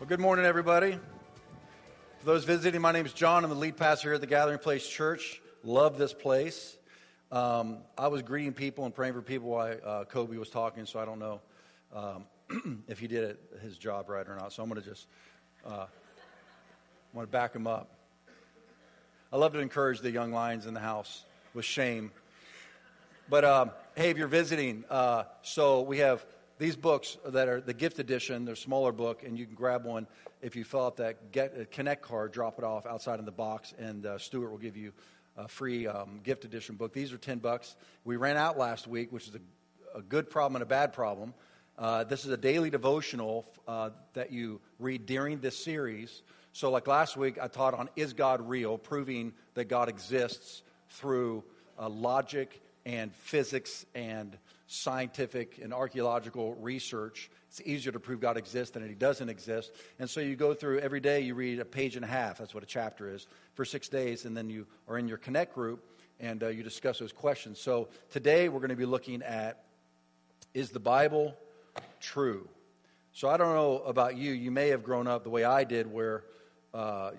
Well, good morning, everybody. For those visiting, my name is John. I'm the lead pastor here at the Gathering Place Church. Love this place. Um, I was greeting people and praying for people while uh, Kobe was talking, so I don't know um, if he did it, his job right or not. So I'm going to just uh, want to back him up. I love to encourage the young lions in the house with shame. But um, hey, if you're visiting, uh, so we have these books that are the gift edition, they're smaller book, and you can grab one if you fill out that get uh, connect card, drop it off outside in the box, and uh, Stuart will give you a free um, gift edition book. These are ten bucks. We ran out last week, which is a, a good problem and a bad problem. Uh, this is a daily devotional uh, that you read during this series. So, like last week, I taught on Is God Real? proving that God exists through uh, logic and physics and scientific and archaeological research. It's easier to prove God exists than He doesn't exist. And so you go through every day, you read a page and a half. That's what a chapter is for six days. And then you are in your Connect group and uh, you discuss those questions. So today we're going to be looking at Is the Bible true? So I don't know about you. You may have grown up the way I did, where uh,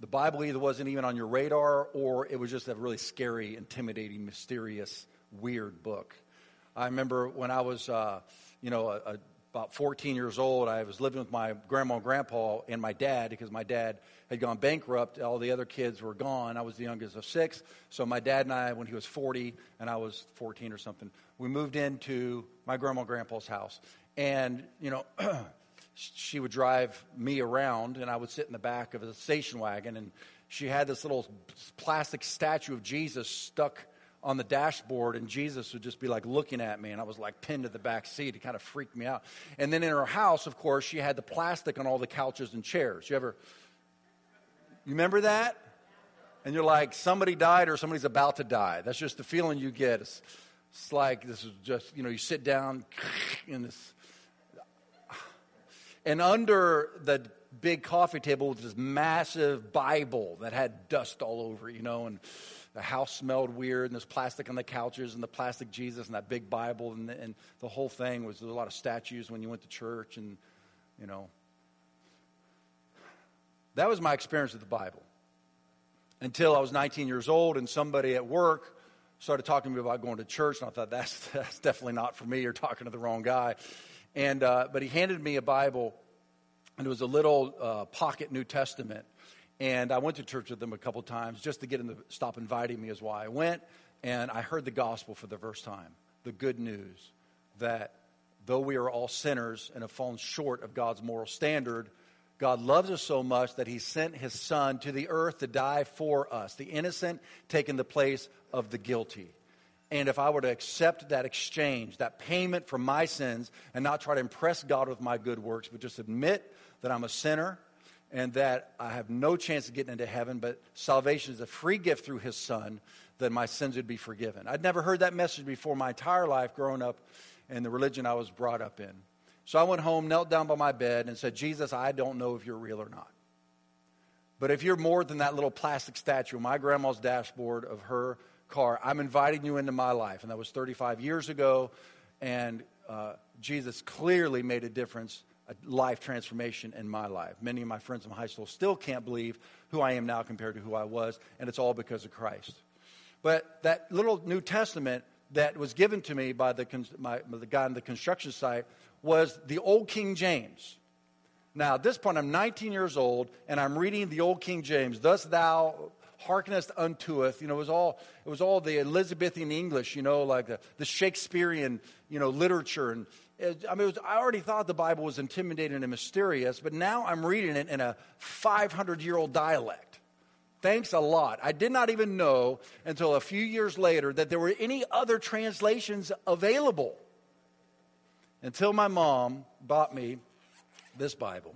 the Bible either wasn't even on your radar or it was just a really scary, intimidating, mysterious weird book. I remember when I was, uh, you know, a, a, about 14 years old, I was living with my grandma and grandpa and my dad because my dad had gone bankrupt. All the other kids were gone. I was the youngest of six. So my dad and I, when he was 40 and I was 14 or something, we moved into my grandma and grandpa's house. And, you know, she would drive me around and I would sit in the back of a station wagon and she had this little plastic statue of Jesus stuck on the dashboard and Jesus would just be like looking at me and I was like pinned to the back seat. It kind of freaked me out. And then in her house, of course, she had the plastic on all the couches and chairs. You ever, you remember that? And you're like, somebody died or somebody's about to die. That's just the feeling you get. It's, it's like this is just, you know, you sit down in this. And under the big coffee table was this massive Bible that had dust all over, you know, and the house smelled weird, and there's plastic on the couches, and the plastic Jesus, and that big Bible, and the, and the whole thing was there's a lot of statues when you went to church, and you know. That was my experience with the Bible. Until I was 19 years old, and somebody at work started talking to me about going to church, and I thought that's that's definitely not for me. You're talking to the wrong guy. And uh, but he handed me a Bible, and it was a little uh, pocket New Testament and I went to church with them a couple times just to get them to stop inviting me, is why I went. And I heard the gospel for the first time the good news that though we are all sinners and have fallen short of God's moral standard, God loves us so much that He sent His Son to the earth to die for us, the innocent taking the place of the guilty. And if I were to accept that exchange, that payment for my sins, and not try to impress God with my good works, but just admit that I'm a sinner and that I have no chance of getting into heaven, but salvation is a free gift through his son, that my sins would be forgiven. I'd never heard that message before my entire life growing up in the religion I was brought up in. So I went home, knelt down by my bed, and said, Jesus, I don't know if you're real or not. But if you're more than that little plastic statue on my grandma's dashboard of her car, I'm inviting you into my life. And that was 35 years ago. And uh, Jesus clearly made a difference a life transformation in my life. Many of my friends in high school still can't believe who I am now compared to who I was, and it's all because of Christ. But that little New Testament that was given to me by the, my, the guy on the construction site was the Old King James. Now, at this point, I'm 19 years old, and I'm reading the Old King James. Thus thou hearkenest unto us. You know, it was all it was all the Elizabethan English, you know, like the, the Shakespearean, you know, literature. And I mean, was, I already thought the Bible was intimidating and mysterious, but now I'm reading it in a 500 year old dialect. Thanks a lot. I did not even know until a few years later that there were any other translations available until my mom bought me this Bible.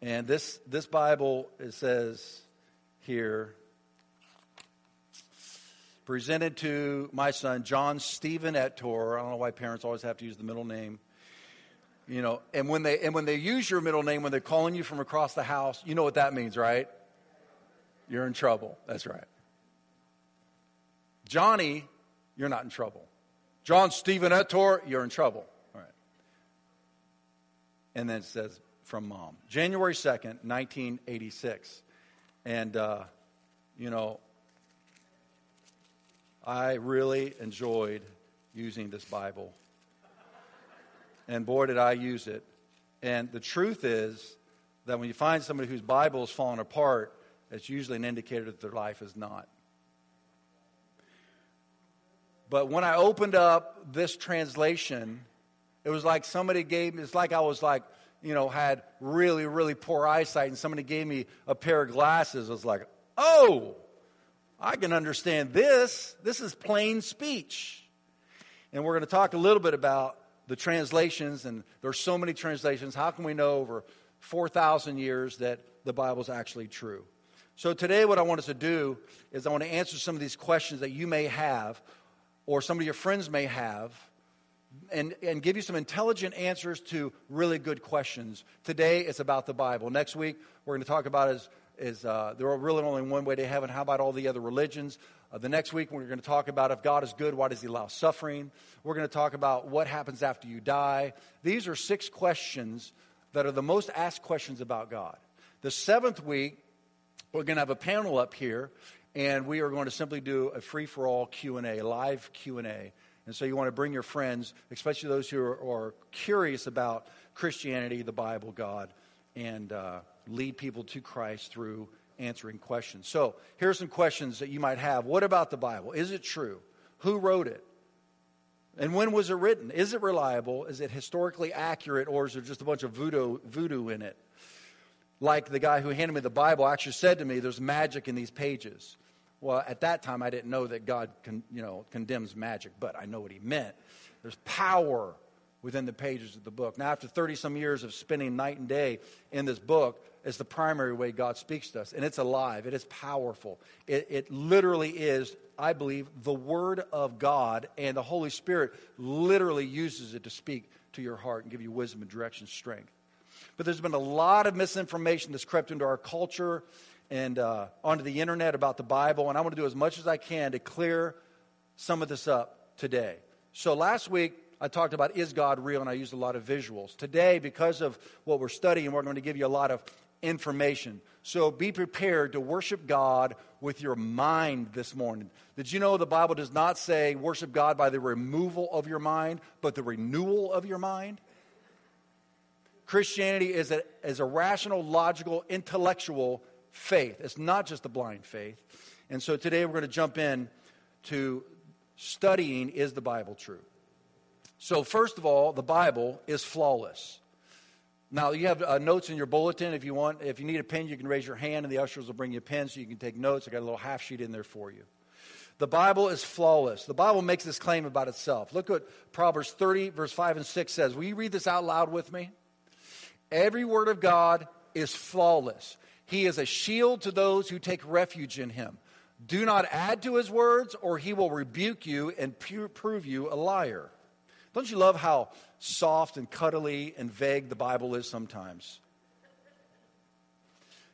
And this, this Bible, it says here, presented to my son, John Stephen Ettor. I don't know why parents always have to use the middle name. You know, and when they and when they use your middle name when they're calling you from across the house, you know what that means, right? You're in trouble. That's right. Johnny, you're not in trouble. John Stephen Ettor, you're in trouble. All right. and then it says from mom. January 2nd, 1986. And, uh, you know, I really enjoyed using this Bible. And boy, did I use it. And the truth is that when you find somebody whose Bible is falling apart, it's usually an indicator that their life is not. But when I opened up this translation, it was like somebody gave me, it's like I was like, you know, had really, really poor eyesight and somebody gave me a pair of glasses. I was like, oh, I can understand this. This is plain speech. And we're going to talk a little bit about the translations, and there's so many translations. How can we know over 4,000 years that the Bible is actually true? So today, what I want us to do is I want to answer some of these questions that you may have, or some of your friends may have, and, and give you some intelligent answers to really good questions. Today, it's about the Bible. Next week, we're going to talk about is, is uh, there really only one way to heaven. How about all the other religions? Uh, the next week, we're going to talk about if God is good, why does he allow suffering? We're going to talk about what happens after you die. These are six questions that are the most asked questions about God. The seventh week, we're going to have a panel up here, and we are going to simply do a free-for-all Q&A, live Q&A. And so you want to bring your friends, especially those who are, are curious about Christianity, the Bible, God, and uh, lead people to Christ through answering questions. So here's some questions that you might have. What about the Bible? Is it true? Who wrote it? And when was it written? Is it reliable? Is it historically accurate? Or is there just a bunch of voodoo, voodoo in it? Like the guy who handed me the Bible actually said to me, there's magic in these pages. Well, at that time, I didn't know that God con, you know, condemns magic, but I know what he meant. There's power within the pages of the book. Now, after 30 some years of spending night and day in this book, is the primary way God speaks to us. And it's alive, it is powerful. It, it literally is, I believe, the Word of God, and the Holy Spirit literally uses it to speak to your heart and give you wisdom and direction, strength. But there's been a lot of misinformation that's crept into our culture and uh, onto the internet about the Bible, and I want to do as much as I can to clear some of this up today. So last week, I talked about is God real, and I used a lot of visuals. Today, because of what we're studying, we're going to give you a lot of information. So be prepared to worship God with your mind this morning. Did you know the Bible does not say worship God by the removal of your mind, but the renewal of your mind? Christianity is a, is a rational, logical, intellectual faith. It's not just a blind faith. And so today we're going to jump in to studying is the Bible true? So, first of all, the Bible is flawless. Now, you have uh, notes in your bulletin if you want. If you need a pen, you can raise your hand, and the ushers will bring you a pen so you can take notes. I got a little half sheet in there for you. The Bible is flawless. The Bible makes this claim about itself. Look what Proverbs 30, verse 5 and 6 says. Will you read this out loud with me? Every word of God is flawless. He is a shield to those who take refuge in him. Do not add to his words, or he will rebuke you and prove you a liar. Don't you love how soft and cuddly and vague the Bible is sometimes?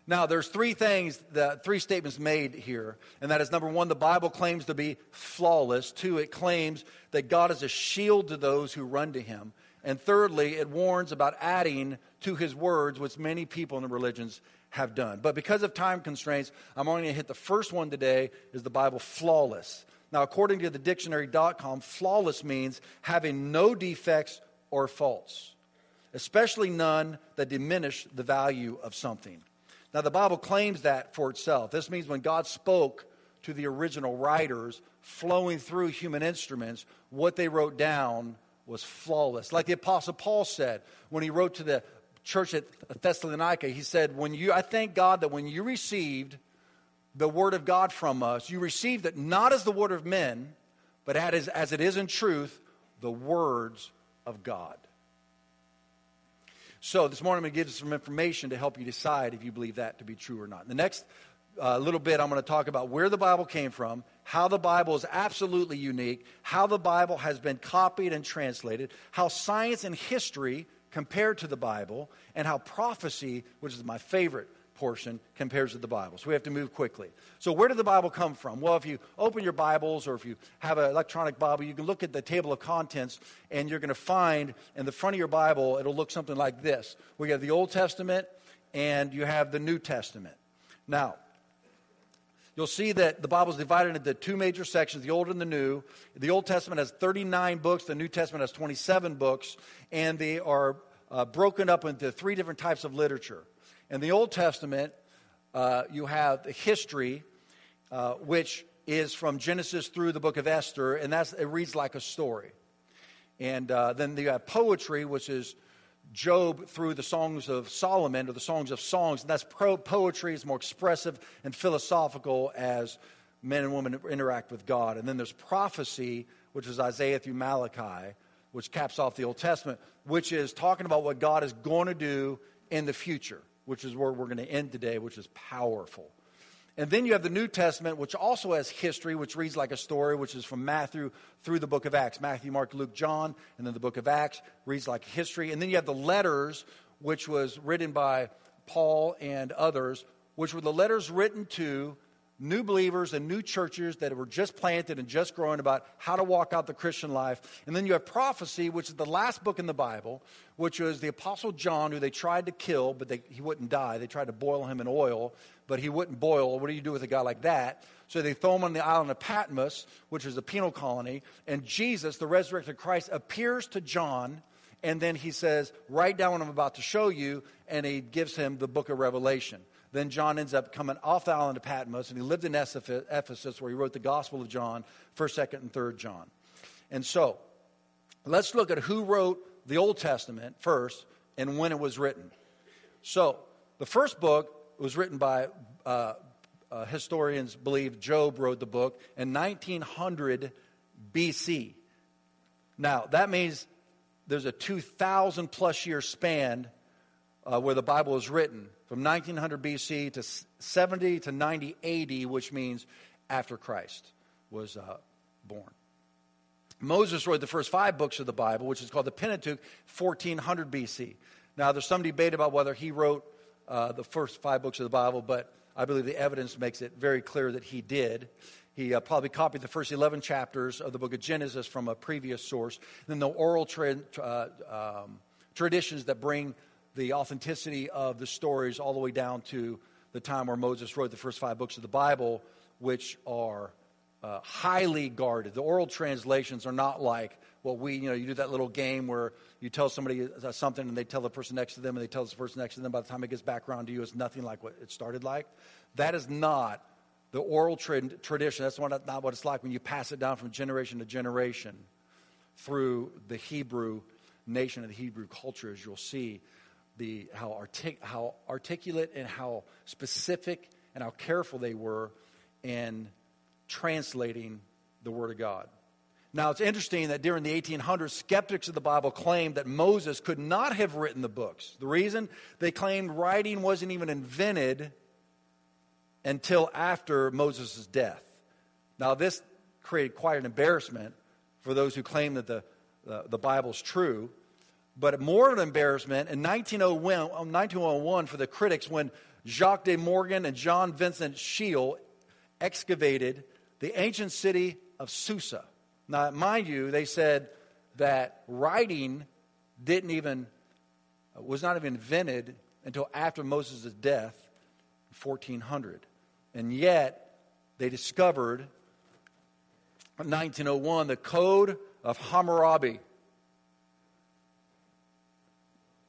Now, there's three things, that, three statements made here, and that is number one, the Bible claims to be flawless. Two, it claims that God is a shield to those who run to Him. And thirdly, it warns about adding to His words, which many people in the religions have done. But because of time constraints, I'm only going to hit the first one today is the Bible flawless. Now, according to the dictionary.com, flawless means having no defects or false, especially none that diminish the value of something. Now, the Bible claims that for itself. This means when God spoke to the original writers, flowing through human instruments, what they wrote down was flawless. Like the Apostle Paul said when he wrote to the church at Thessalonica, he said, when you, I thank God that when you received the word of God from us, you received it not as the word of men, but as, it is in truth, the words of God. So this morning I'm going to give you some information to help you decide if you believe that to be true or not. The next uh, little bit, I'm going to talk about where the Bible came from, how the Bible is absolutely unique, how the Bible has been copied and translated, how science and history compare to the Bible, and how prophecy, which is my favorite portion compares to the Bible. So we have to move quickly. So, where did the Bible come from? Well, if you open your Bibles or if you have an electronic Bible, you can look at the table of contents and you're going to find in the front of your Bible, it'll look something like this. We have the Old Testament and you have the New Testament. Now, you'll see that the Bible is divided into two major sections the Old and the New. The Old Testament has 39 books, the New Testament has 27 books, and they are uh, broken up into three different types of literature. In the Old Testament, uh, you have the history, uh, which is from Genesis through the book of Esther, and that's, it reads like a story. And uh, then you have poetry, which is Job through the songs of Solomon or the songs of songs. And that's pro- poetry, it's more expressive and philosophical as men and women interact with God. And then there's prophecy, which is Isaiah through Malachi, which caps off the Old Testament, which is talking about what God is going to do in the future, which is where we're going to end today, which is powerful. And then you have the New Testament, which also has history, which reads like a story, which is from Matthew through the book of Acts. Matthew, Mark, Luke, John, and then the book of Acts reads like history. And then you have the letters, which was written by Paul and others, which were the letters written to new believers and new churches that were just planted and just growing about how to walk out the Christian life. And then you have prophecy, which is the last book in the Bible, which was the Apostle John, who they tried to kill, but they, he wouldn't die. They tried to boil him in oil, but he wouldn't boil. What do you do with a guy like that? So they throw him on the island of Patmos, which is a penal colony, and Jesus, the resurrected Christ, appears to John. And then he says, Write down what I'm about to show you. And he gives him the book of Revelation. Then John ends up coming off the island of Patmos, and he lived in Ephesus, where he wrote the Gospel of John, 1st, 2nd, and 3rd John. And so, let's look at who wrote the Old Testament first and when it was written. So, the first book was written by uh, uh, historians believe Job wrote the book in 1900 BC. Now, that means there's a 2,000 plus year span uh, where the Bible is written from 1900 BC to 70 to 90 AD, which means after Christ was uh, born. Moses wrote the first five books of the Bible, which is called the Pentateuch, 1400 BC. Now, there's some debate about whether he wrote uh, the first five books of the Bible, but I believe the evidence makes it very clear that he did. He uh, probably copied the first 11 chapters of the book of Genesis from a previous source. And then the oral tra- uh, um, traditions that bring the authenticity of the stories all the way down to the time where Moses wrote the first five books of the Bible, which are uh, highly guarded. The oral translations are not like what we, you know, you do that little game where you tell somebody uh, something and they tell the person next to them and they tell the person next to them. By the time it gets back around to you, it's nothing like what it started like. That is not the oral tra- tradition. That's not, not what it's like when you pass it down from generation to generation through the Hebrew nation and the Hebrew culture, as you'll see the, how, artic, how articulate and how specific and how careful they were in translating the Word of God. Now, it's interesting that during the 1800s, skeptics of the Bible claimed that Moses could not have written the books. The reason they claimed writing wasn't even invented until after Moses' death. Now, this created quite an embarrassment for those who claim that the, uh, the Bible's true but more of an embarrassment in 1901, 1901 for the critics when Jacques de Morgan and John Vincent Scheele excavated the ancient city of Susa. Now, mind you, they said that writing didn't even uh, was not even invented until after Moses' death, 1400. And yet, they discovered in 1901 the Code of Hammurabi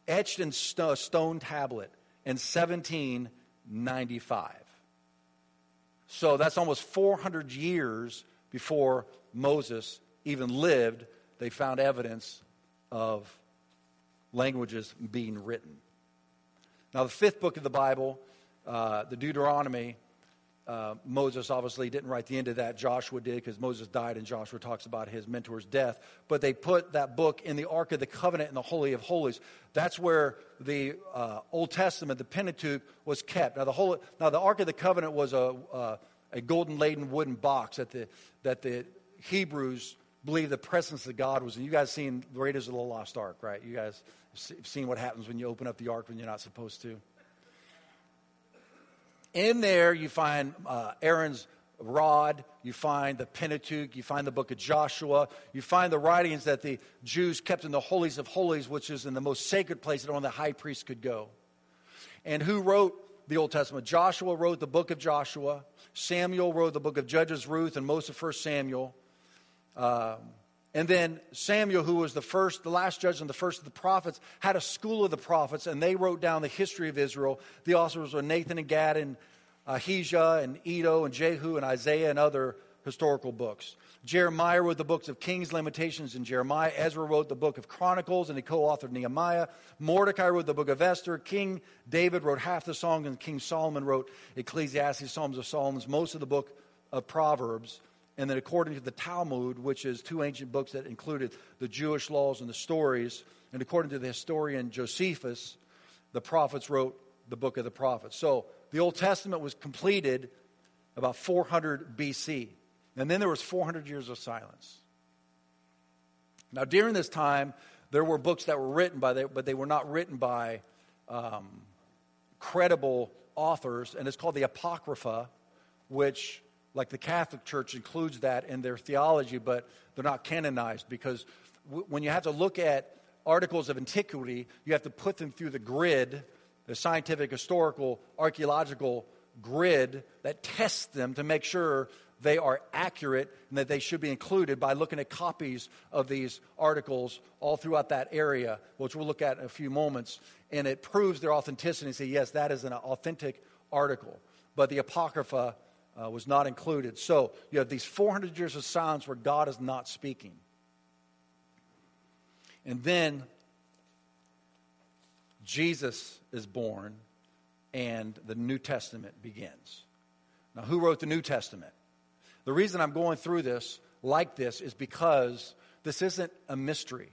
etched in st- stone tablet in 1795. So that's almost 400 years before Moses even lived. They found evidence of languages being written. Now, the fifth book of the Bible, uh, the Deuteronomy, uh, Moses obviously didn't write the end of that. Joshua did because Moses died and Joshua talks about his mentor's death. But they put that book in the Ark of the Covenant in the Holy of Holies. That's where the uh, Old Testament, the Pentateuch, was kept. Now the, whole, now, the Ark of the Covenant was a, uh, a golden laden wooden box that the, that the Hebrews believed the presence of God was in. You guys seen Raiders of the Lost Ark, right? You guys have seen what happens when you open up the ark when you're not supposed to. In there, you find uh, Aaron's rod, you find the Pentateuch, you find the book of Joshua, you find the writings that the Jews kept in the holies of holies, which is in the most sacred place that only the high priest could go. And who wrote the Old Testament? Joshua wrote the book of Joshua, Samuel wrote the book of Judges, Ruth, and most of First Samuel. Um, and then Samuel, who was the first, the last judge and the first of the prophets, had a school of the prophets, and they wrote down the history of Israel. The authors were Nathan and Gad and Ahijah and Iddo and Jehu and Isaiah and other historical books. Jeremiah wrote the books of Kings, Lamentations, and Jeremiah. Ezra wrote the book of Chronicles, and he co-authored Nehemiah. Mordecai wrote the book of Esther. King David wrote half the song, and King Solomon wrote Ecclesiastes, Psalms of Solomon, most of the book of Proverbs. And then, according to the Talmud, which is two ancient books that included the Jewish laws and the stories, and according to the historian Josephus, the prophets wrote the book of the prophets. So the Old Testament was completed about 400 BC. And then there was 400 years of silence. Now, during this time, there were books that were written by, they, but they were not written by um, credible authors, and it's called the Apocrypha, which, like the Catholic Church, includes that in their theology, but they're not canonized because w- when you have to look at articles of antiquity, you have to put them through the grid, the scientific, historical, archaeological grid that tests them to make sure they are accurate and that they should be included by looking at copies of these articles all throughout that area, which we'll look at in a few moments. And it proves their authenticity and say, yes, that is an authentic article. But the Apocrypha uh, was not included. So you have these 400 years of silence where God is not speaking. And then Jesus is born and the New Testament begins. Now, who wrote the New Testament? The reason I'm going through this like this is because this isn't a mystery.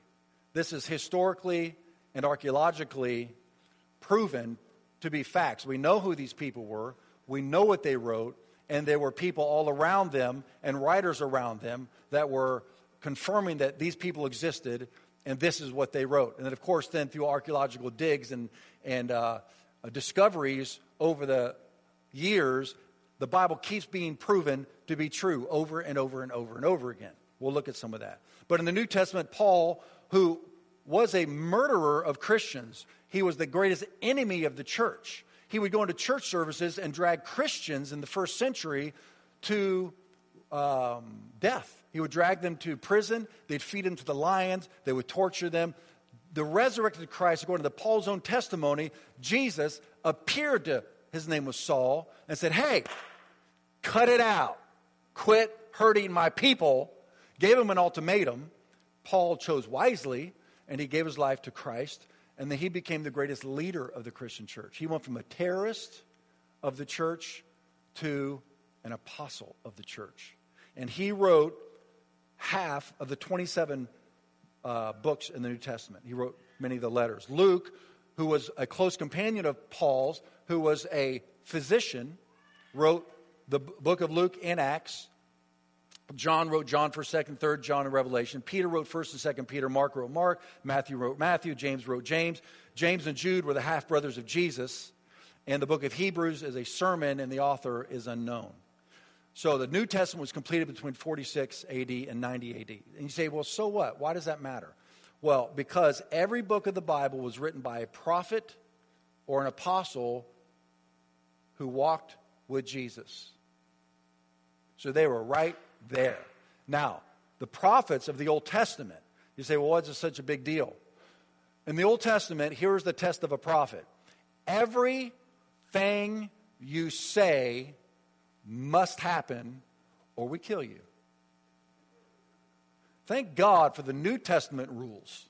This is historically and archaeologically proven to be facts. We know who these people were, we know what they wrote, and there were people all around them and writers around them that were confirming that these people existed and this is what they wrote. And then, of course, then through archaeological digs and, and uh, discoveries over the years, the Bible keeps being proven to be true over and over and over and over again. We'll look at some of that. But in the New Testament, Paul, who was a murderer of Christians, he was the greatest enemy of the church. He would go into church services and drag Christians in the first century to um, death. He would drag them to prison. They'd feed them to the lions. They would torture them. The resurrected Christ, according to Paul's own testimony, Jesus appeared to, his name was Saul, and said, Hey, cut it out. Quit hurting my people. Gave him an ultimatum. Paul chose wisely, and he gave his life to Christ, and then he became the greatest leader of the Christian church. He went from a terrorist of the church to an apostle of the church. And he wrote half of the 27 uh, books in the New Testament. He wrote many of the letters. Luke, who was a close companion of Paul's, who was a physician, wrote the book of Luke in Acts. John wrote John 1st, 2nd, 3rd, John in Revelation. Peter wrote 1st and 2nd Peter. Mark wrote Mark. Matthew wrote Matthew. James wrote James. James and Jude were the half brothers of Jesus. And the book of Hebrews is a sermon, and the author is unknown. So the New Testament was completed between 46 AD and 90 AD. And you say, well, so what? Why does that matter? Well, because every book of the Bible was written by a prophet or an apostle who walked with Jesus. So they were right there. Now, the prophets of the Old Testament, you say, well, what's it such a big deal? In the Old Testament, here's the test of a prophet everything you say must happen or we kill you. Thank God for the New Testament rules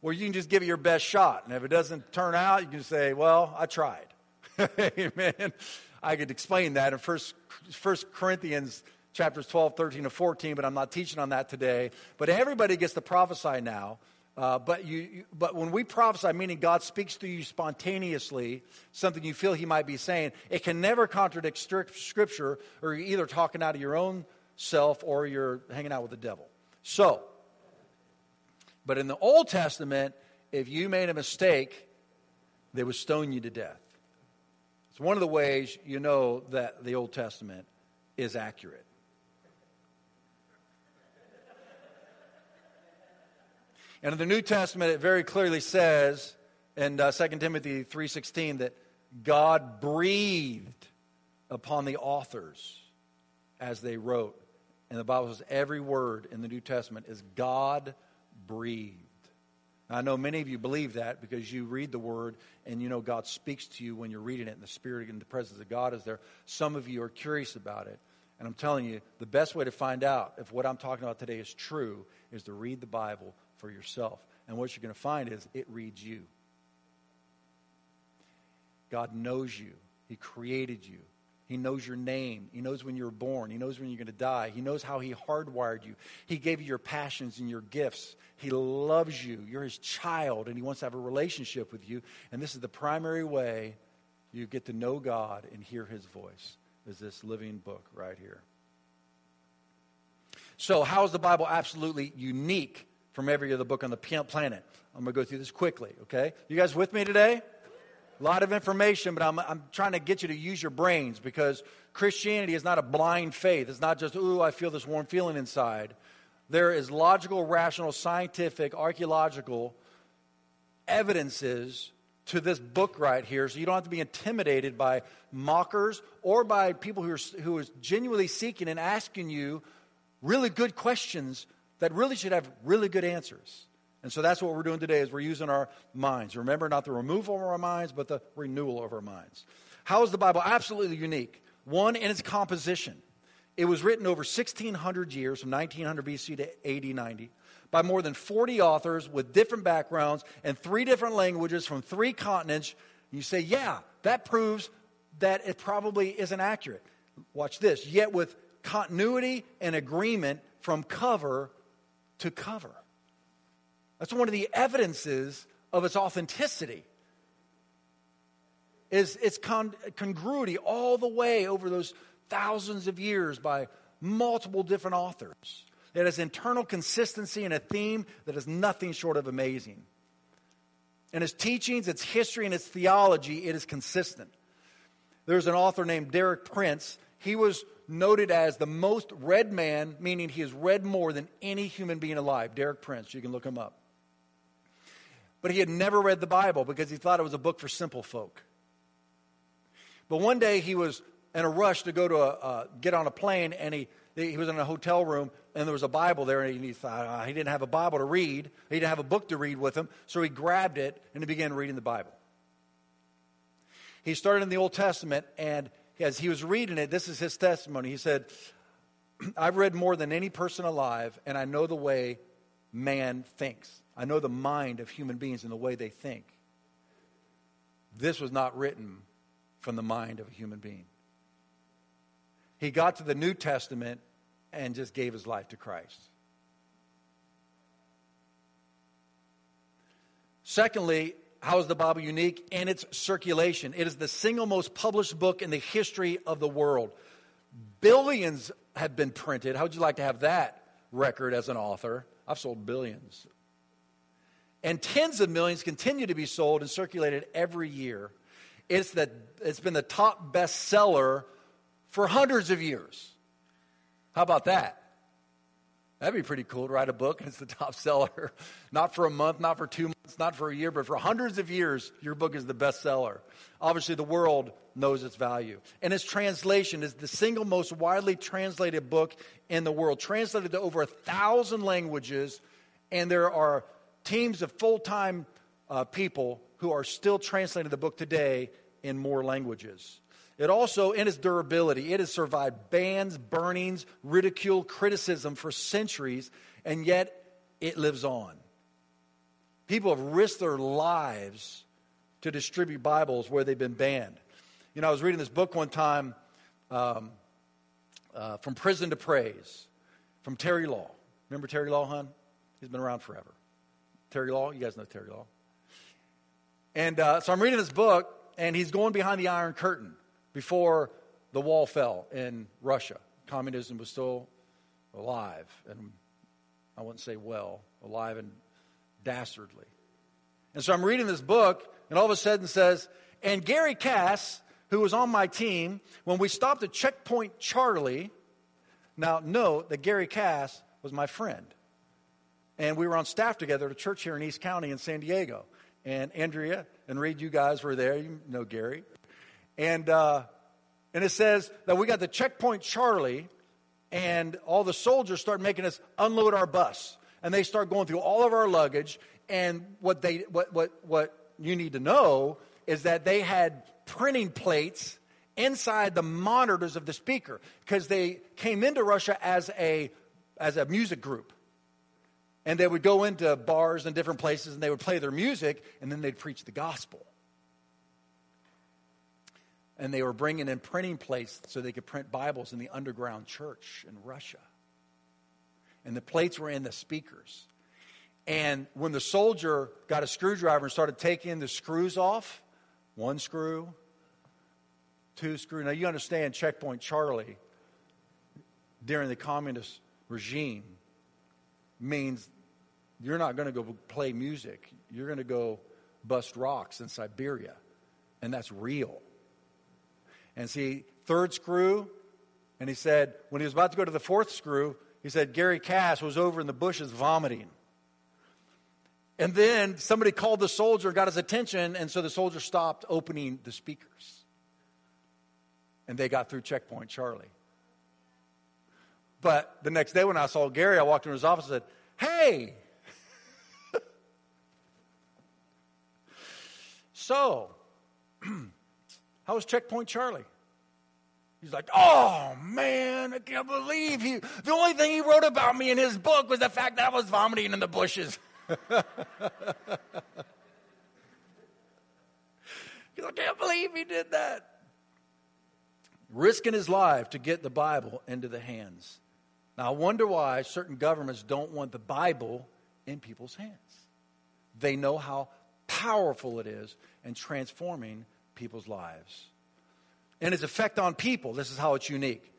where you can just give it your best shot. And if it doesn't turn out, you can say, well, I tried. Amen. I could explain that in First, First Corinthians chapters 12, 13, and 14, but I'm not teaching on that today. But everybody gets to prophesy now. Uh, but, you, but when we prophesy, meaning God speaks to you spontaneously, something you feel He might be saying, it can never contradict Scripture, or you're either talking out of your own self or you're hanging out with the devil. So, but in the Old Testament, if you made a mistake, they would stone you to death. It's one of the ways you know that the Old Testament is accurate. And in the New Testament, it very clearly says in uh, 2 Timothy 3.16 that God breathed upon the authors as they wrote. And the Bible says every word in the New Testament is God breathed. I know many of you believe that because you read the word and you know God speaks to you when you're reading it and the Spirit and the presence of God is there. Some of you are curious about it. And I'm telling you, the best way to find out if what I'm talking about today is true is to read the Bible for yourself. And what you're going to find is it reads you. God knows you, He created you. He knows your name. He knows when you were born. He knows when you're going to die. He knows how He hardwired you. He gave you your passions and your gifts. He loves you. You're His child, and He wants to have a relationship with you. And this is the primary way you get to know God and hear His voice, is this living book right here. So, how is the Bible absolutely unique from every other book on the planet? I'm going to go through this quickly, okay? You guys with me today? A lot of information, but I'm, I'm trying to get you to use your brains because Christianity is not a blind faith. It's not just, ooh, I feel this warm feeling inside. There is logical, rational, scientific, archaeological evidences to this book right here, so you don't have to be intimidated by mockers or by people who are, who are genuinely seeking and asking you really good questions that really should have really good answers. And so that's what we're doing today is we're using our minds. Remember, not the removal of our minds, but the renewal of our minds. How is the Bible absolutely unique? One, in its composition. It was written over 1,600 years, from 1900 BC to AD 90, by more than 40 authors with different backgrounds and three different languages from three continents. You say, yeah, that proves that it probably isn't accurate. Watch this. Yet with continuity and agreement from cover to cover. That's one of the evidences of its authenticity. Is its con- congruity all the way over those thousands of years by multiple different authors. It has internal consistency and a theme that is nothing short of amazing. In its teachings, its history, and its theology, it is consistent. There's an author named Derek Prince. He was noted as the most read man, meaning he has read more than any human being alive. Derek Prince, you can look him up. But he had never read the Bible because he thought it was a book for simple folk. But one day he was in a rush to go to a, uh, get on a plane, and he, he was in a hotel room, and there was a Bible there, and he thought uh, he didn't have a Bible to read. He didn't have a book to read with him, so he grabbed it and he began reading the Bible. He started in the Old Testament, and as he was reading it, this is his testimony. He said, I've read more than any person alive, and I know the way man thinks. I know the mind of human beings and the way they think. This was not written from the mind of a human being. He got to the New Testament and just gave his life to Christ. Secondly, how is the Bible unique? In its circulation. It is the single most published book in the history of the world. Billions have been printed. How would you like to have that record as an author? I've sold billions. And tens of millions continue to be sold and circulated every year. It's, the, it's been the top bestseller for hundreds of years. How about that? That'd be pretty cool to write a book and it's the top seller. Not for a month, not for two months, not for a year, but for hundreds of years, your book is the bestseller. Obviously, the world knows its value. And its translation is the single most widely translated book in the world, translated to over a thousand languages, and there are teams of full time uh, people who are still translating the book today in more languages. It also, in its durability, it has survived bans, burnings, ridicule, criticism for centuries, and yet it lives on. People have risked their lives to distribute Bibles where they've been banned. You know, I was reading this book one time, um, uh, From Prison to Praise, from Terry Law. Remember Terry Law, hon? He's been around forever. Terry Law, you guys know Terry Law. And uh, so I'm reading this book, and he's going behind the Iron Curtain before the wall fell in Russia. Communism was still alive, and I wouldn't say well, alive and dastardly. And so I'm reading this book, and all of a sudden says, and Gary Cass who was on my team, when we stopped at Checkpoint Charlie, now note that Gary Cass was my friend. And we were on staff together at a church here in East County in San Diego. And Andrea and Reed, you guys were there. You know Gary. And, uh, and it says that we got the Checkpoint Charlie, and all the soldiers start making us unload our bus. And they start going through all of our luggage. And what, they, what, what, what you need to know is that they had printing plates inside the monitors of the speaker because they came into Russia as a, as a music group. And they would go into bars and different places and they would play their music and then they'd preach the gospel. And they were bringing in printing plates so they could print Bibles in the underground church in Russia. And the plates were in the speakers. And when the soldier got a screwdriver and started taking the screws off, one screw, two screw. Now you understand Checkpoint Charlie during the communist regime means you're not going to go play music. You're going to go bust rocks in Siberia. And that's real. And see, third screw, and he said, when he was about to go to the fourth screw, he said, Gary Cass was over in the bushes vomiting. And then somebody called the soldier, got his attention, and so the soldier stopped opening the speakers. And they got through checkpoint Charlie. But the next day when I saw Gary, I walked into his office and said, Hey, So, how was Checkpoint Charlie? He's like, oh man, I can't believe he. The only thing he wrote about me in his book was the fact that I was vomiting in the bushes. I can't believe he did that. Risking his life to get the Bible into the hands. Now, I wonder why certain governments don't want the Bible in people's hands. They know how powerful it is in transforming people's lives. And its effect on people, this is how it's unique.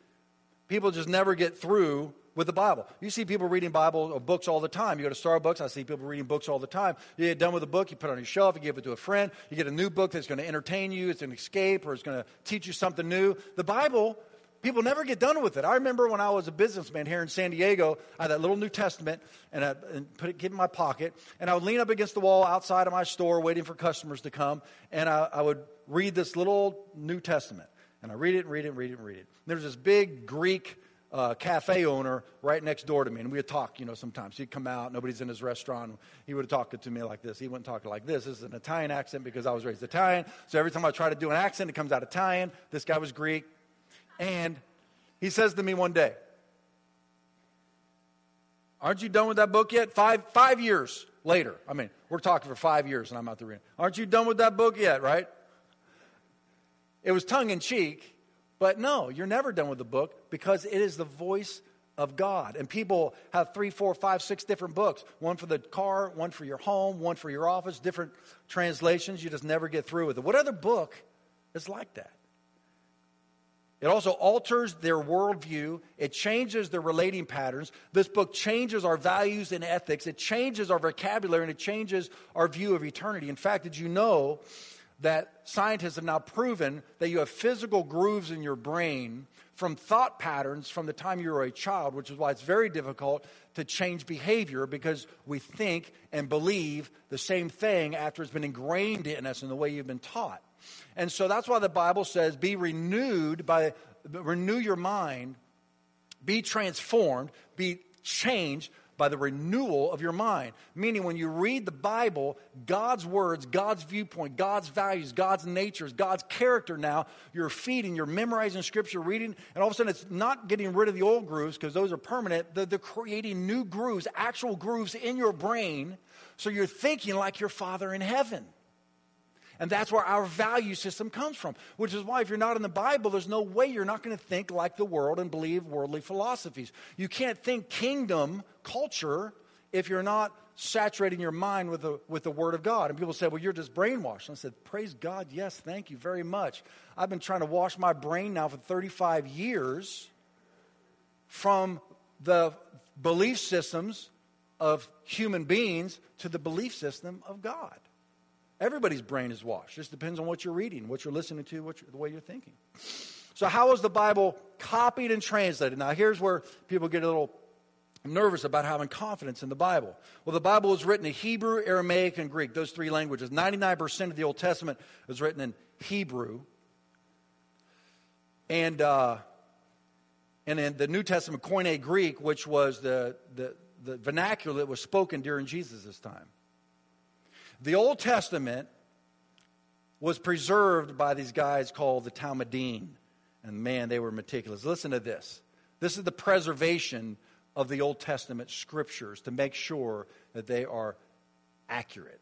People just never get through with the Bible. You see people reading Bible or books all the time. You go to Starbucks, I see people reading books all the time. You get done with a book, you put it on your shelf, you give it to a friend, you get a new book that's going to entertain you, it's an escape, or it's going to teach you something new. The Bible People never get done with it. I remember when I was a businessman here in San Diego, I had that little New Testament and, I, and put it in my pocket, and I would lean up against the wall outside of my store waiting for customers to come, and I, I would read this little New Testament. And I read it and read it and read it and read it. And there's this big Greek uh, cafe owner right next door to me, and we would talk, you know, sometimes. He'd come out, nobody's in his restaurant. He would talk to me like this. He wouldn't talk like this. This is an Italian accent because I was raised Italian. So every time I try to do an accent, it comes out Italian. This guy was Greek. And he says to me one day, Aren't you done with that book yet? Five, five years later. I mean, we're talking for five years and I'm out there reading. Aren't you done with that book yet, right? It was tongue in cheek, but no, you're never done with the book because it is the voice of God. And people have three, four, five, six different books one for the car, one for your home, one for your office, different translations. You just never get through with it. What other book is like that? It also alters their worldview. It changes their relating patterns. This book changes our values and ethics. It changes our vocabulary and it changes our view of eternity. In fact, did you know that scientists have now proven that you have physical grooves in your brain from thought patterns from the time you were a child, which is why it's very difficult to change behavior because we think and believe the same thing after it's been ingrained in us in the way you've been taught. And so that's why the Bible says, be renewed by, renew your mind, be transformed, be changed by the renewal of your mind. Meaning, when you read the Bible, God's words, God's viewpoint, God's values, God's natures, God's character now, you're feeding, you're memorizing scripture, reading, and all of a sudden it's not getting rid of the old grooves because those are permanent. They're, they're creating new grooves, actual grooves in your brain, so you're thinking like your Father in heaven. And that's where our value system comes from, which is why if you're not in the Bible, there's no way you're not going to think like the world and believe worldly philosophies. You can't think kingdom culture if you're not saturating your mind with the, with the Word of God. And people say, well, you're just brainwashed. And I said, praise God, yes, thank you very much. I've been trying to wash my brain now for 35 years from the belief systems of human beings to the belief system of God. Everybody's brain is washed. It Just depends on what you're reading, what you're listening to, what the way you're thinking. So, how was the Bible copied and translated? Now, here's where people get a little nervous about having confidence in the Bible. Well, the Bible was written in Hebrew, Aramaic, and Greek, those three languages. 99% of the Old Testament was written in Hebrew. And, uh, and in the New Testament, Koine Greek, which was the, the, the vernacular that was spoken during Jesus' time. The Old Testament was preserved by these guys called the Talmudim. And man, they were meticulous. Listen to this. This is the preservation of the Old Testament scriptures to make sure that they are accurate.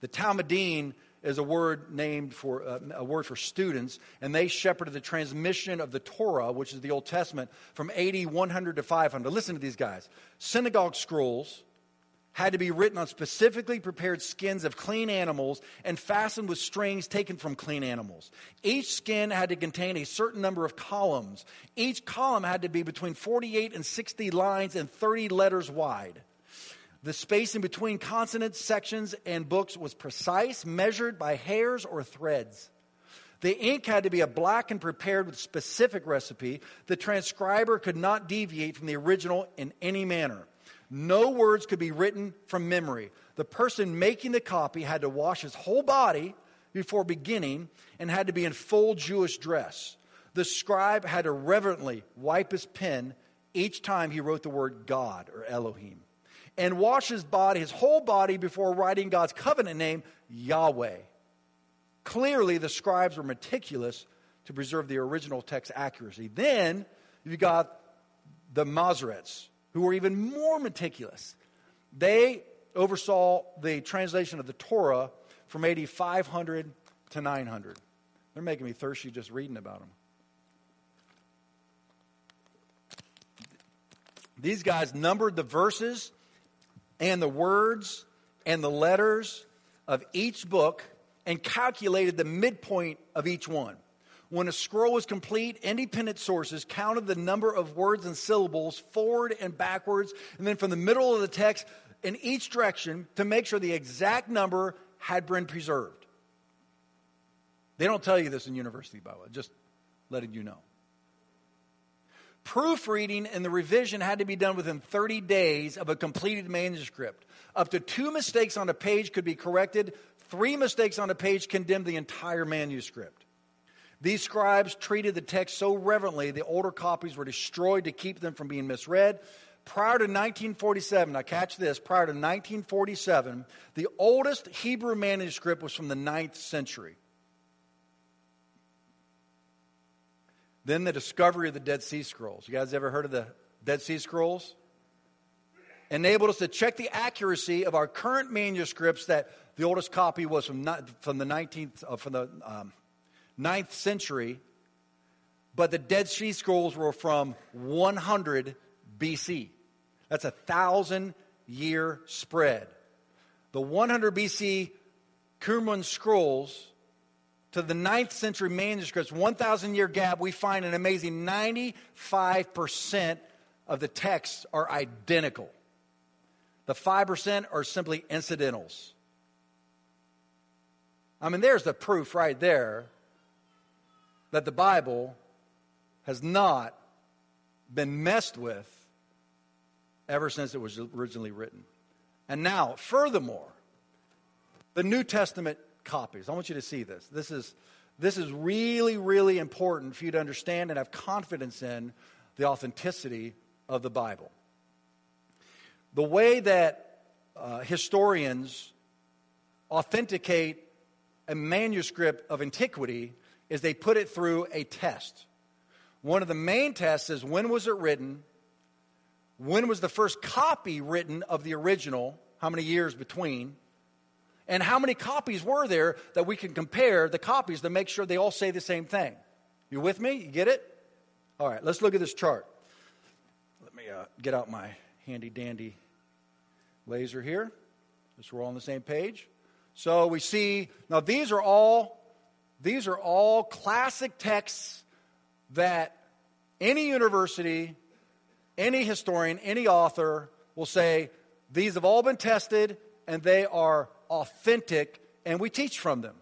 The Talmudim is a word named for uh, a word for students, and they shepherded the transmission of the Torah, which is the Old Testament, from AD 100 to 500. Listen to these guys: synagogue scrolls had to be written on specifically prepared skins of clean animals and fastened with strings taken from clean animals. Each skin had to contain a certain number of columns. Each column had to be between 48 and 60 lines and 30 letters wide. The spacing between consonant sections and books was precise, measured by hairs or threads. The ink had to be a black and prepared with specific recipe. The transcriber could not deviate from the original in any manner. No words could be written from memory. The person making the copy had to wash his whole body before beginning and had to be in full Jewish dress. The scribe had to reverently wipe his pen each time he wrote the word God or Elohim and wash his body, his whole body, before writing God's covenant name, Yahweh. Clearly, the scribes were meticulous to preserve the original text accuracy. Then you got the Masoretes, who were even more meticulous. They oversaw the translation of the Torah from AD 500 to 900. They're making me thirsty just reading about them. These guys numbered the verses and the words and the letters of each book and calculated the midpoint of each one. When a scroll was complete, independent sources counted the number of words and syllables forward and backwards, and then from the middle of the text in each direction to make sure the exact number had been preserved. They don't tell you this in university Bible, just letting you know. Proofreading and the revision had to be done within 30 days of a completed manuscript. Up to two mistakes on a page could be corrected. Three mistakes on a page condemned the entire manuscript. These scribes treated the text so reverently, the older copies were destroyed to keep them from being misread. Prior to 1947, now catch this, prior to 1947, the oldest Hebrew manuscript was from the 9th century. Then the discovery of the Dead Sea Scrolls. You guys ever heard of the Dead Sea Scrolls? Enabled us to check the accuracy of our current manuscripts that the oldest copy was from, from the 19th, uh, from the um, 9th century, but the Dead Sea Scrolls were from 100 BC. That's a thousand year spread. The 100 BC Qumran scrolls to the 9th century manuscripts, 1,000 year gap, we find an amazing 95% of the texts are identical. The 5% are simply incidentals. I mean, there's the proof right there that the Bible has not been messed with ever since it was originally written. And now, furthermore, the New Testament copies. I want you to see this. This is, this is really, really important for you to understand and have confidence in the authenticity of the Bible. The way that uh, historians authenticate a manuscript of antiquity is they put it through a test. One of the main tests is when was it written? When was the first copy written of the original? How many years between? And how many copies were there that we can compare the copies to make sure they all say the same thing? You with me? You get it? All right, let's look at this chart. Let me uh, get out my handy dandy laser here, just so we're all on the same page. So we see now these are all these are all classic texts that any university, any historian, any author will say these have all been tested and they are authentic and we teach from them.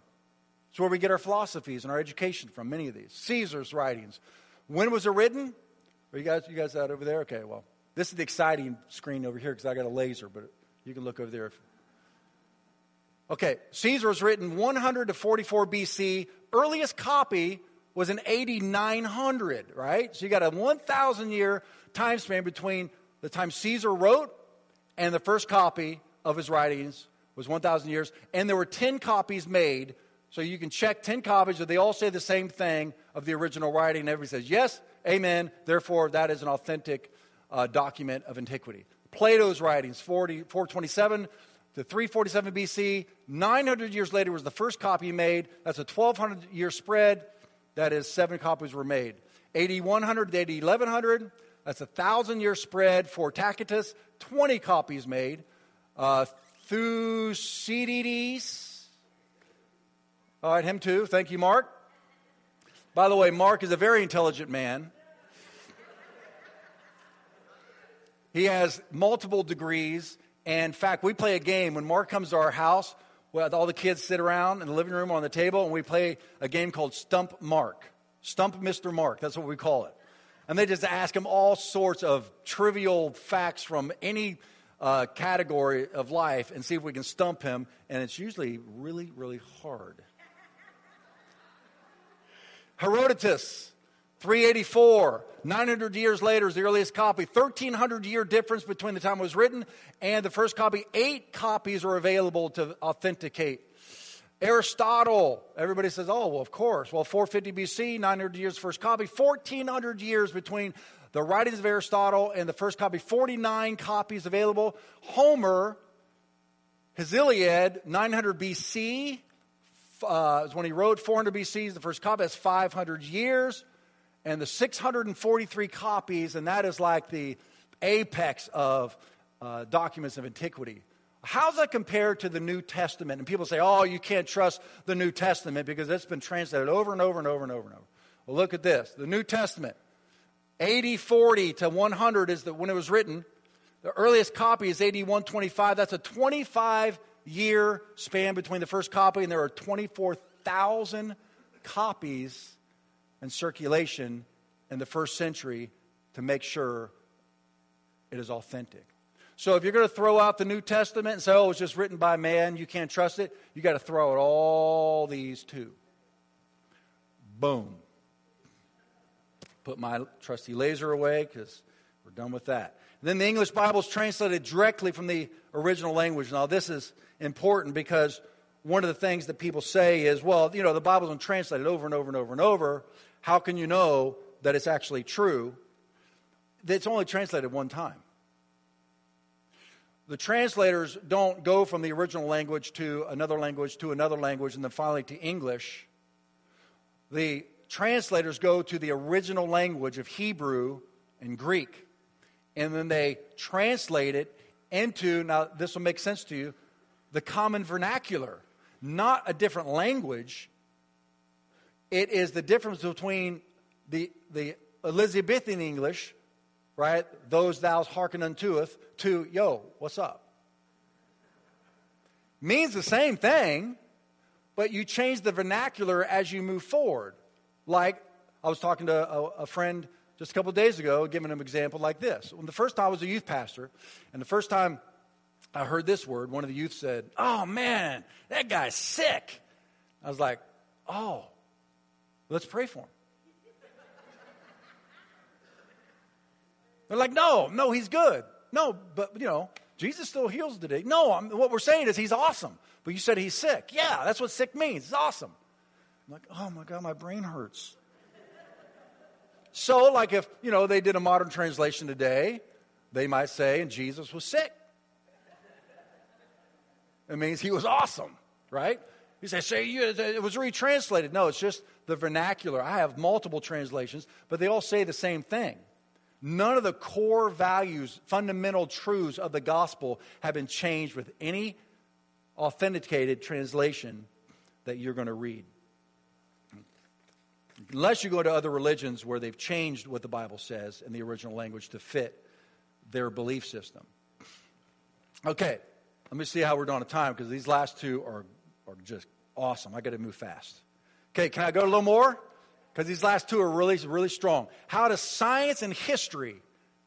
It's where we get our philosophies and our education from, many of these. Caesar's writings. When was it written? Are you guys, you guys out over there? Okay, well, this is the exciting screen over here because I got a laser, but you can look over there. Okay, Caesar was written 100 to 44 BC. Earliest copy was in 8900, right? So you got a 1,000 year time span between the time Caesar wrote and the first copy of his writings was 1,000 years. And there were 10 copies made. So you can check 10 copies, but they all say the same thing of the original writing. And everybody says, yes, amen. Therefore, that is an authentic uh, document of antiquity. Plato's writings, 40, 427 to 347 BC. 900 years later was the first copy made. That's a 1,200 year spread. That is, seven copies were made. 8100 to 8100, that's a thousand year spread for Tacitus, 20 copies made. Uh, Thucydides, all right, him too. Thank you, Mark. By the way, Mark is a very intelligent man. He has multiple degrees. And in fact, we play a game when Mark comes to our house. Well, all the kids sit around in the living room on the table, and we play a game called Stump Mark. Stump Mr. Mark, that's what we call it. And they just ask him all sorts of trivial facts from any uh, category of life and see if we can stump him. And it's usually really, really hard. Herodotus, 384, 900 years later is the earliest copy. 1300 year difference between the time it was written and the first copy. Eight copies are available to authenticate. Aristotle, everybody says, oh, well, of course. Well, 450 BC, 900 years first copy. 1400 years between the writings of Aristotle and the first copy. 49 copies available. Homer, his Iliad, 900 BC, uh, is when he wrote. 400 BC is the first copy. That's 500 years and the 643 copies, and that is like the apex of uh, documents of antiquity. How's that compared to the New Testament? And people say, oh, you can't trust the New Testament because it's been translated over and over and over and over and over. Well, look at this. The New Testament, 80 40 to 100 is the, when it was written. The earliest copy is AD 125. That's a 25 year span between the first copy, and there are 24,000 copies and circulation in the first century to make sure it is authentic. So if you're going to throw out the New Testament and say, oh, it's just written by man, you can't trust it, you got to throw out all these too. Boom. Put my trusty laser away because we're done with that. And then the English Bible is translated directly from the original language. Now, this is important because one of the things that people say is, well, you know, the Bible's been translated over and over and over and over how can you know that it's actually true? It's only translated one time. The translators don't go from the original language to another language to another language and then finally to English. The translators go to the original language of Hebrew and Greek. And then they translate it into, now this will make sense to you, the common vernacular. Not a different language, it is the difference between the, the Elizabethan English, right? Those thou's hearken untoeth, to, yo, what's up? Means the same thing, but you change the vernacular as you move forward. Like, I was talking to a, a friend just a couple days ago, giving him an example like this. When the first time I was a youth pastor, and the first time I heard this word, one of the youth said, Oh man, that guy's sick. I was like, Oh, Let's pray for him. They're like, no, no, he's good. No, but, you know, Jesus still heals today. No, I'm, what we're saying is he's awesome. But you said he's sick. Yeah, that's what sick means. It's awesome. I'm like, oh my God, my brain hurts. so, like if, you know, they did a modern translation today, they might say, and Jesus was sick. It means he was awesome, right? You say, say you, it was retranslated. No, it's just the vernacular. I have multiple translations, but they all say the same thing. None of the core values, fundamental truths of the gospel have been changed with any authenticated translation that you're going to read. Unless you go to other religions where they've changed what the Bible says in the original language to fit their belief system. Okay, let me see how we're doing on time because these last two are are just awesome. I got to move fast. Okay, can I go a little more? Because these last two are really, really strong. How does science and history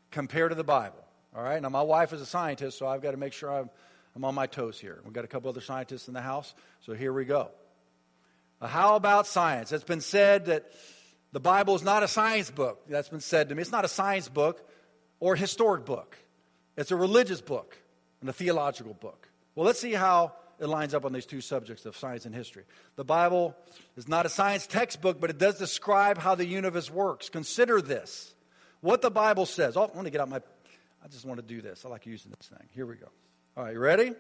compare to the Bible? All right, now my wife is a scientist, so I've got to make sure I'm, I'm on my toes here. We've got a couple other scientists in the house, so here we go. How about science? It's been said that the Bible is not a science book. That's been said to me. It's not a science book or a historic book, it's a religious book and a theological book. Well, let's see how it lines up on these two subjects of science and history. The Bible is not a science textbook, but it does describe how the universe works. Consider this what the Bible says. Oh, I want to get out my. I just want to do this. I like using this thing. Here we go. All right, you ready?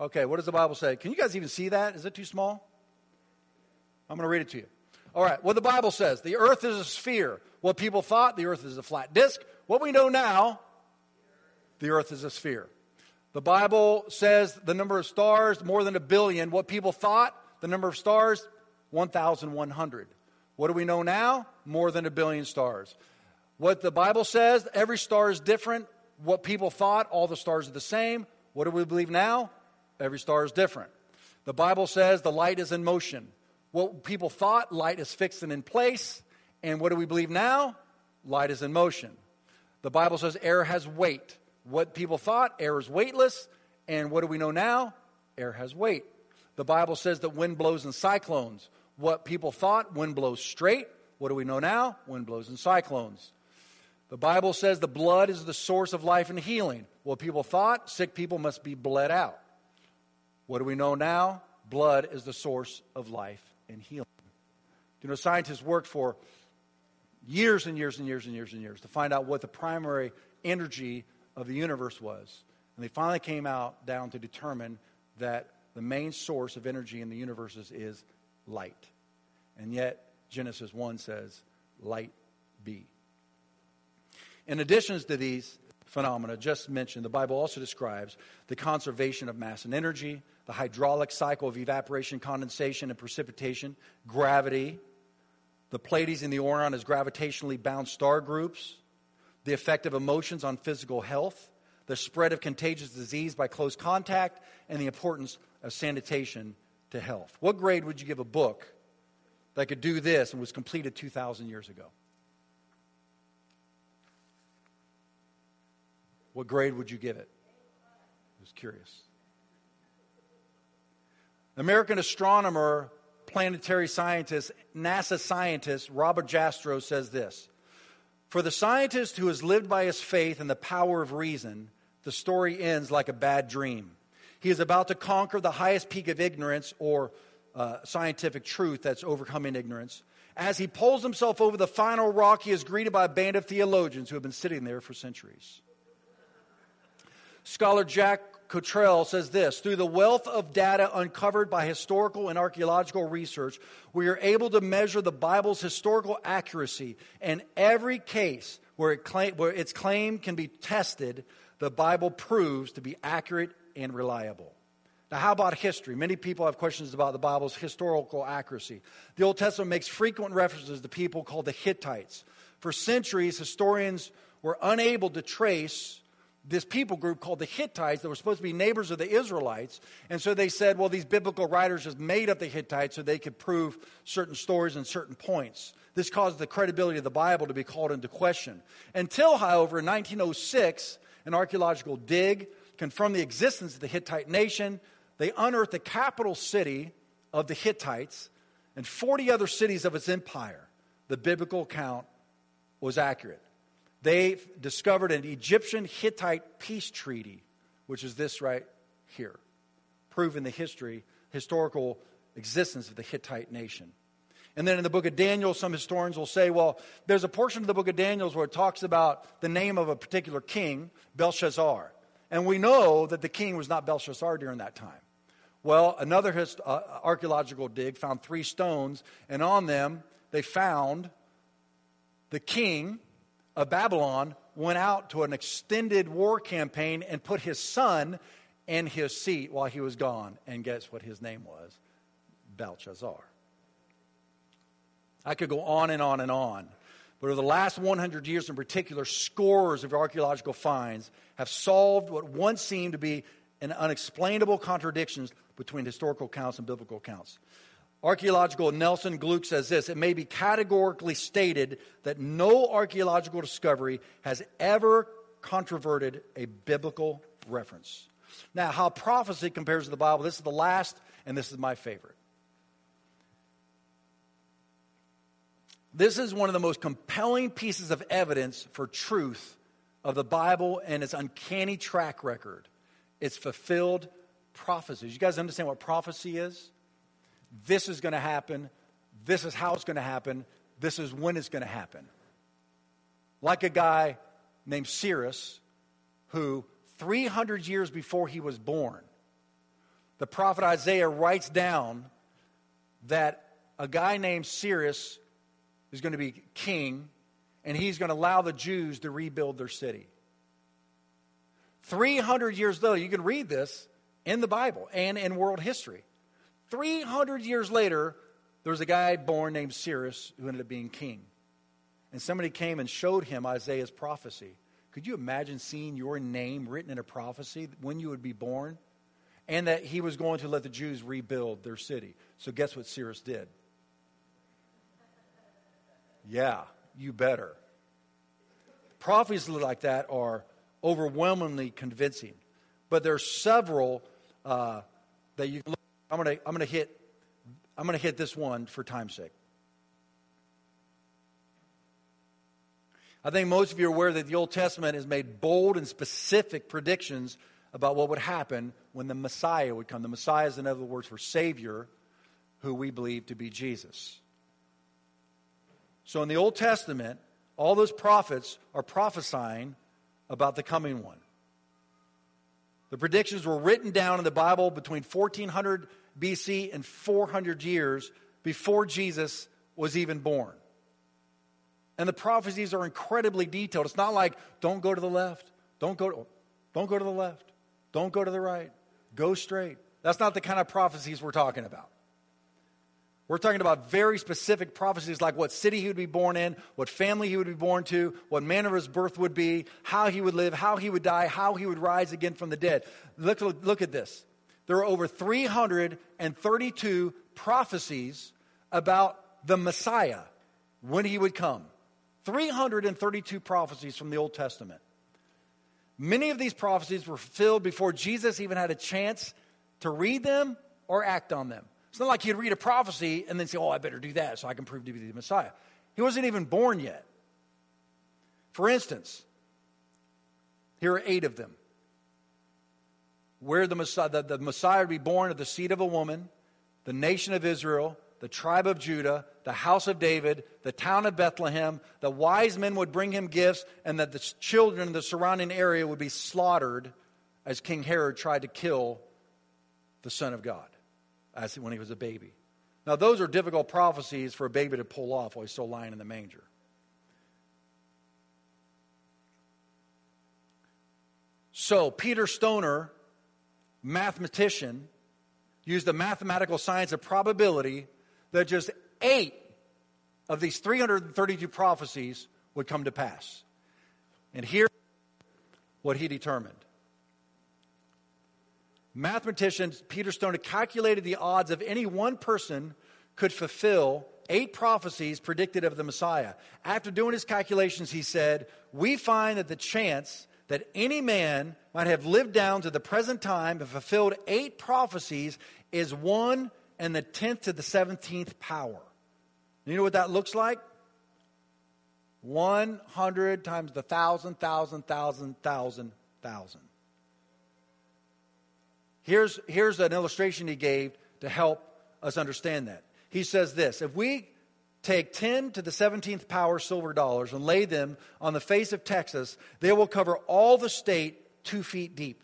Okay, what does the Bible say? Can you guys even see that? Is it too small? I'm going to read it to you. All right, what the Bible says the earth is a sphere. What people thought, the earth is a flat disk. What we know now, the earth is a sphere. The Bible says the number of stars, more than a billion. What people thought, the number of stars, 1,100. What do we know now? More than a billion stars. What the Bible says, every star is different. What people thought, all the stars are the same. What do we believe now? Every star is different. The Bible says the light is in motion. What people thought, light is fixed and in place. And what do we believe now? Light is in motion. The Bible says air has weight. What people thought, air is weightless. And what do we know now? Air has weight. The Bible says that wind blows in cyclones. What people thought, wind blows straight. What do we know now? Wind blows in cyclones. The Bible says the blood is the source of life and healing. What people thought, sick people must be bled out. What do we know now? Blood is the source of life and healing. You know, scientists worked for years and years and years and years and years to find out what the primary energy of the universe was. And they finally came out down to determine that the main source of energy in the universe is light. And yet, Genesis 1 says, light be. In addition to these phenomena just mentioned, the Bible also describes the conservation of mass and energy, the hydrologic cycle of evaporation, condensation, and precipitation, gravity, the Pleiades and the Orion as gravitationally bound star groups, the effect of emotions on physical health, the spread of contagious disease by close contact, and the importance of sanitation to health. What grade would you give a book that could do this and was completed 2,000 years ago? What grade would you give it? I was curious. American astronomer, planetary scientist, NASA scientist Robert Jastrow says this for the scientist who has lived by his faith and the power of reason, the story ends like a bad dream. He is about to conquer the highest peak of ignorance or uh, scientific truth that's overcoming ignorance. As he pulls himself over the final rock, he is greeted by a band of theologians who have been sitting there for centuries. Scholar Jack Cottrell says this Through the wealth of data uncovered by historical and archaeological research, we are able to measure the Bible's historical accuracy. In every case where, it claim, where its claim can be tested, the Bible proves to be accurate and reliable. Now, how about history? Many people have questions about the Bible's historical accuracy. The Old Testament makes frequent references to people called the Hittites. For centuries, historians were unable to trace this people group called the Hittites that were supposed to be neighbors of the Israelites. And so they said, well, these biblical writers just made up the Hittites so they could prove certain stories and certain points. This caused the credibility of the Bible to be called into question. Until, however, in 1906, an archaeological dig confirmed the existence of the Hittite nation. They unearthed the capital city of the Hittites and 40 other cities of its empire. The biblical account was accurate they discovered an Egyptian Hittite peace treaty, which is this right here, proving the history, historical existence of the Hittite nation. And then in the book of Daniel, some historians will say, well, there's a portion of the book of Daniel where it talks about the name of a particular king, Belshazzar. And we know that the king was not Belshazzar during that time. Well, another hist- uh, archaeological dig found three stones, and on them they found the king of Babylon went out to an extended war campaign and put his son in his seat while he was gone. And guess what his name was? Belshazzar. I could go on and on and on. But over the last 100 years in particular, scores of archaeological finds have solved what once seemed to be an unexplainable contradictions between historical accounts and biblical accounts. Archaeological Nelson Glueck says this It may be categorically stated that no archaeological discovery has ever controverted a biblical reference. Now, how prophecy compares to the Bible, this is the last, and this is my favorite. This is one of the most compelling pieces of evidence for truth of the Bible and its uncanny track record. It's fulfilled prophecies. You guys understand what prophecy is? This is going to happen. This is how it's going to happen. This is when it's going to happen. Like a guy named Cyrus, who 300 years before he was born, the prophet Isaiah writes down that a guy named Cyrus is going to be king, and he's going to allow the Jews to rebuild their city. 300 years later, you can read this in the Bible and in world history. 300 years later, there was a guy born named Cyrus who ended up being king. And somebody came and showed him Isaiah's prophecy. Could you imagine seeing your name written in a prophecy when you would be born? And that he was going to let the Jews rebuild their city. So, guess what Cyrus did? Yeah, you better. Prophecies like that are overwhelmingly convincing. But there are several uh, that you can. I'm going to I'm going to hit I'm going to hit this one for time's sake. I think most of you are aware that the Old Testament has made bold and specific predictions about what would happen when the Messiah would come. The Messiah is another word for Savior, who we believe to be Jesus. So in the Old Testament, all those prophets are prophesying about the coming one. The predictions were written down in the Bible between 1400 BC and 400 years before Jesus was even born. And the prophecies are incredibly detailed. It's not like, don't go to the left, don't go to, don't go to the left, don't go to the right, go straight. That's not the kind of prophecies we're talking about. We're talking about very specific prophecies like what city he would be born in, what family he would be born to, what manner of his birth would be, how he would live, how he would die, how he would rise again from the dead. Look, look, at this. There are over 332 prophecies about the Messiah when he would come. 332 prophecies from the Old Testament. Many of these prophecies were fulfilled before Jesus even had a chance to read them or act on them. It's not like he'd read a prophecy and then say, Oh, I better do that so I can prove to be the Messiah. He wasn't even born yet. For instance, here are eight of them. Where the Messiah, the, the Messiah would be born of the seed of a woman, the nation of Israel, the tribe of Judah, the house of David, the town of Bethlehem, the wise men would bring him gifts, and that the children in the surrounding area would be slaughtered as King Herod tried to kill the Son of God as when he was a baby. Now, those are difficult prophecies for a baby to pull off while he's still lying in the manger. So, Peter Stoner, mathematician, used the mathematical science of probability that just eight of these 332 prophecies would come to pass. And here, what he determined mathematician Peter Stoner calculated the odds of any one person could fulfill eight prophecies predicted of the Messiah. After doing his calculations, he said, We find that the chance that any man might have lived down to the present time and fulfilled eight prophecies is one and the tenth to the seventeenth power. You know what that looks like? 100 times the thousand, thousand, thousand, thousand, thousand. Here's, here's an illustration he gave to help us understand that. He says this If we take 10 to the 17th power silver dollars and lay them on the face of Texas, they will cover all the state two feet deep.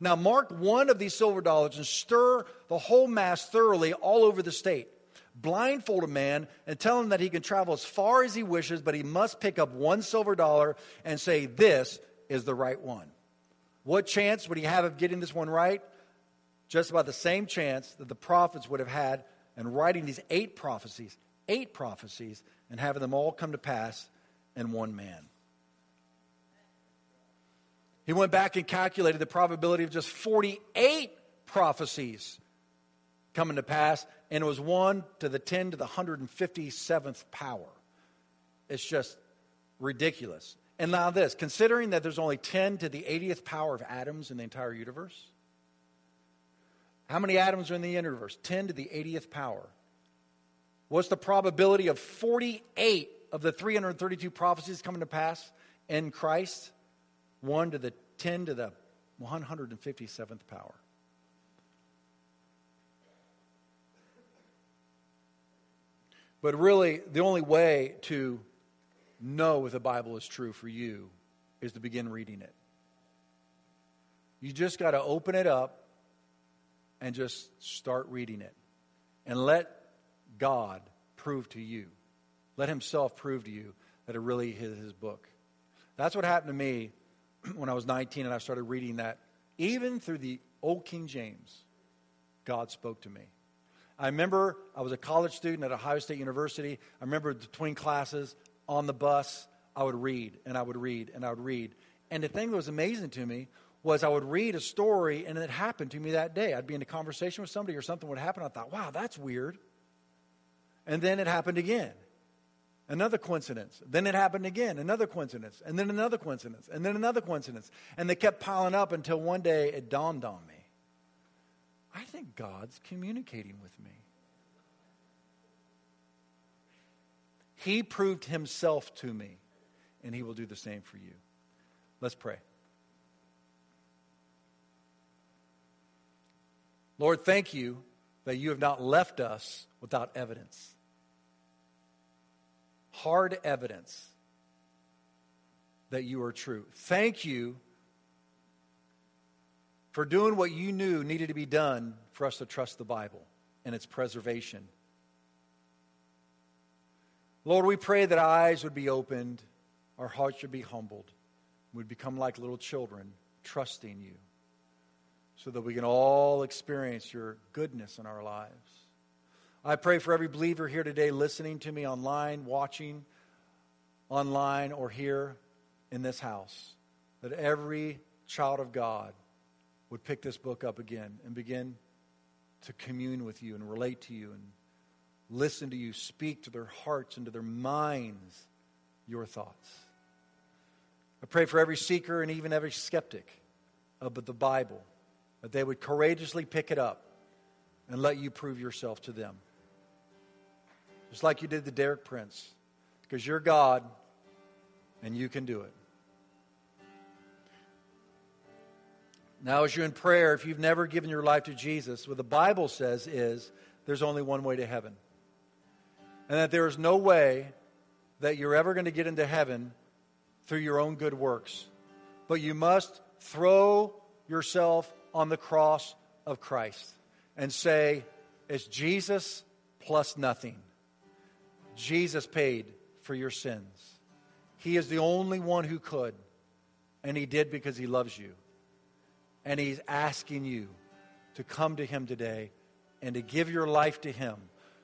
Now, mark one of these silver dollars and stir the whole mass thoroughly all over the state. Blindfold a man and tell him that he can travel as far as he wishes, but he must pick up one silver dollar and say, This is the right one. What chance would he have of getting this one right? Just about the same chance that the prophets would have had in writing these eight prophecies, eight prophecies, and having them all come to pass in one man. He went back and calculated the probability of just 48 prophecies coming to pass, and it was 1 to the 10 to the 157th power. It's just ridiculous. And now, this considering that there's only 10 to the 80th power of atoms in the entire universe, how many atoms are in the universe? 10 to the 80th power. What's the probability of 48 of the 332 prophecies coming to pass in Christ? 1 to the 10 to the 157th power. But really, the only way to know if the Bible is true for you is to begin reading it. You just got to open it up and just start reading it. And let God prove to you, let Himself prove to you that it really is His book. That's what happened to me when I was 19 and I started reading that. Even through the Old King James, God spoke to me. I remember I was a college student at Ohio State University. I remember between classes, on the bus, I would read and I would read and I would read. And the thing that was amazing to me was I would read a story and it happened to me that day. I'd be in a conversation with somebody or something would happen. I thought, wow, that's weird. And then it happened again. Another coincidence. Then it happened again. Another coincidence. And then another coincidence. And then another coincidence. And they kept piling up until one day it dawned on me. I think God's communicating with me. He proved himself to me, and he will do the same for you. Let's pray. Lord, thank you that you have not left us without evidence. Hard evidence that you are true. Thank you for doing what you knew needed to be done for us to trust the Bible and its preservation Lord, we pray that our eyes would be opened, our hearts would be humbled, we'd become like little children, trusting you, so that we can all experience your goodness in our lives. I pray for every believer here today listening to me online, watching online, or here in this house, that every child of God would pick this book up again and begin to commune with you and relate to you and listen to you speak to their hearts and to their minds your thoughts. I pray for every seeker and even every skeptic of the Bible that they would courageously pick it up and let you prove yourself to them. Just like you did the Derek Prince, because you're God and you can do it. Now, as you're in prayer, if you've never given your life to Jesus, what the Bible says is there's only one way to heaven and that there is no way that you're ever going to get into heaven through your own good works. But you must throw yourself on the cross of Christ and say, It's Jesus plus nothing. Jesus paid for your sins. He is the only one who could, and He did because He loves you. And He's asking you to come to Him today and to give your life to Him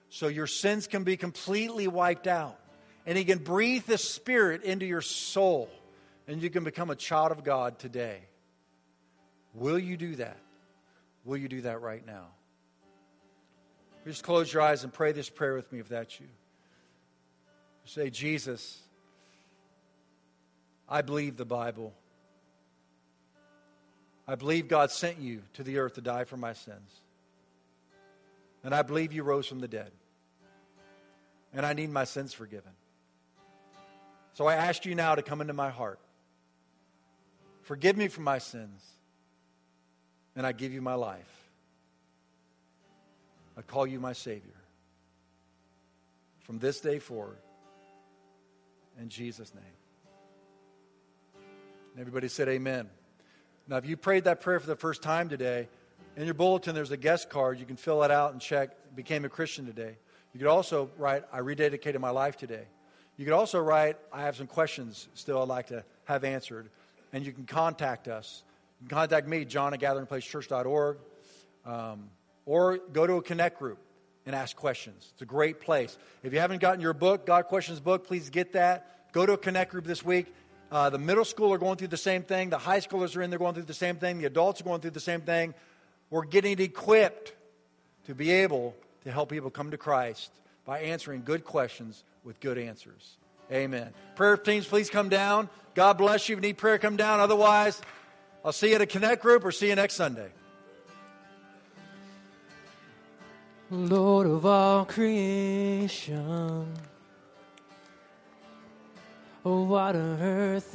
so your sins can be completely wiped out. And He can breathe the Spirit into your soul, and you can become a child of God today. Will you do that? Will you do that right now? Just close your eyes and pray this prayer with me if that's you. Say, Jesus, I believe the Bible. I believe God sent you to the earth to die for my sins. And I believe you rose from the dead. And I need my sins forgiven. So I ask you now to come into my heart. Forgive me for my sins. And I give you my life. I call you my Savior. From this day forward, in Jesus' name. And everybody said, Amen. Now, if you prayed that prayer for the first time today, in your bulletin, there's a guest card. You can fill it out and check. Became a Christian today. You could also write, I rededicated my life today. You could also write, I have some questions still I'd like to have answered. And you can contact us. You can contact me, John at gatheringplacechurch.org, um, or go to a Connect group and ask questions. It's a great place. If you haven't gotten your book, God Questions book, please get that. Go to a Connect group this week Uh, the middle school are going through the same thing. The high schoolers are in there going through the same thing. The adults are going through the same thing. We're getting equipped to be able to help people come to Christ by answering good questions with good answers. Amen. Prayer teams, please come down. God bless you. If you need prayer, come down. Otherwise, I'll see you at a Connect group or see you next Sunday. Lord of all creation. Oh, what a earth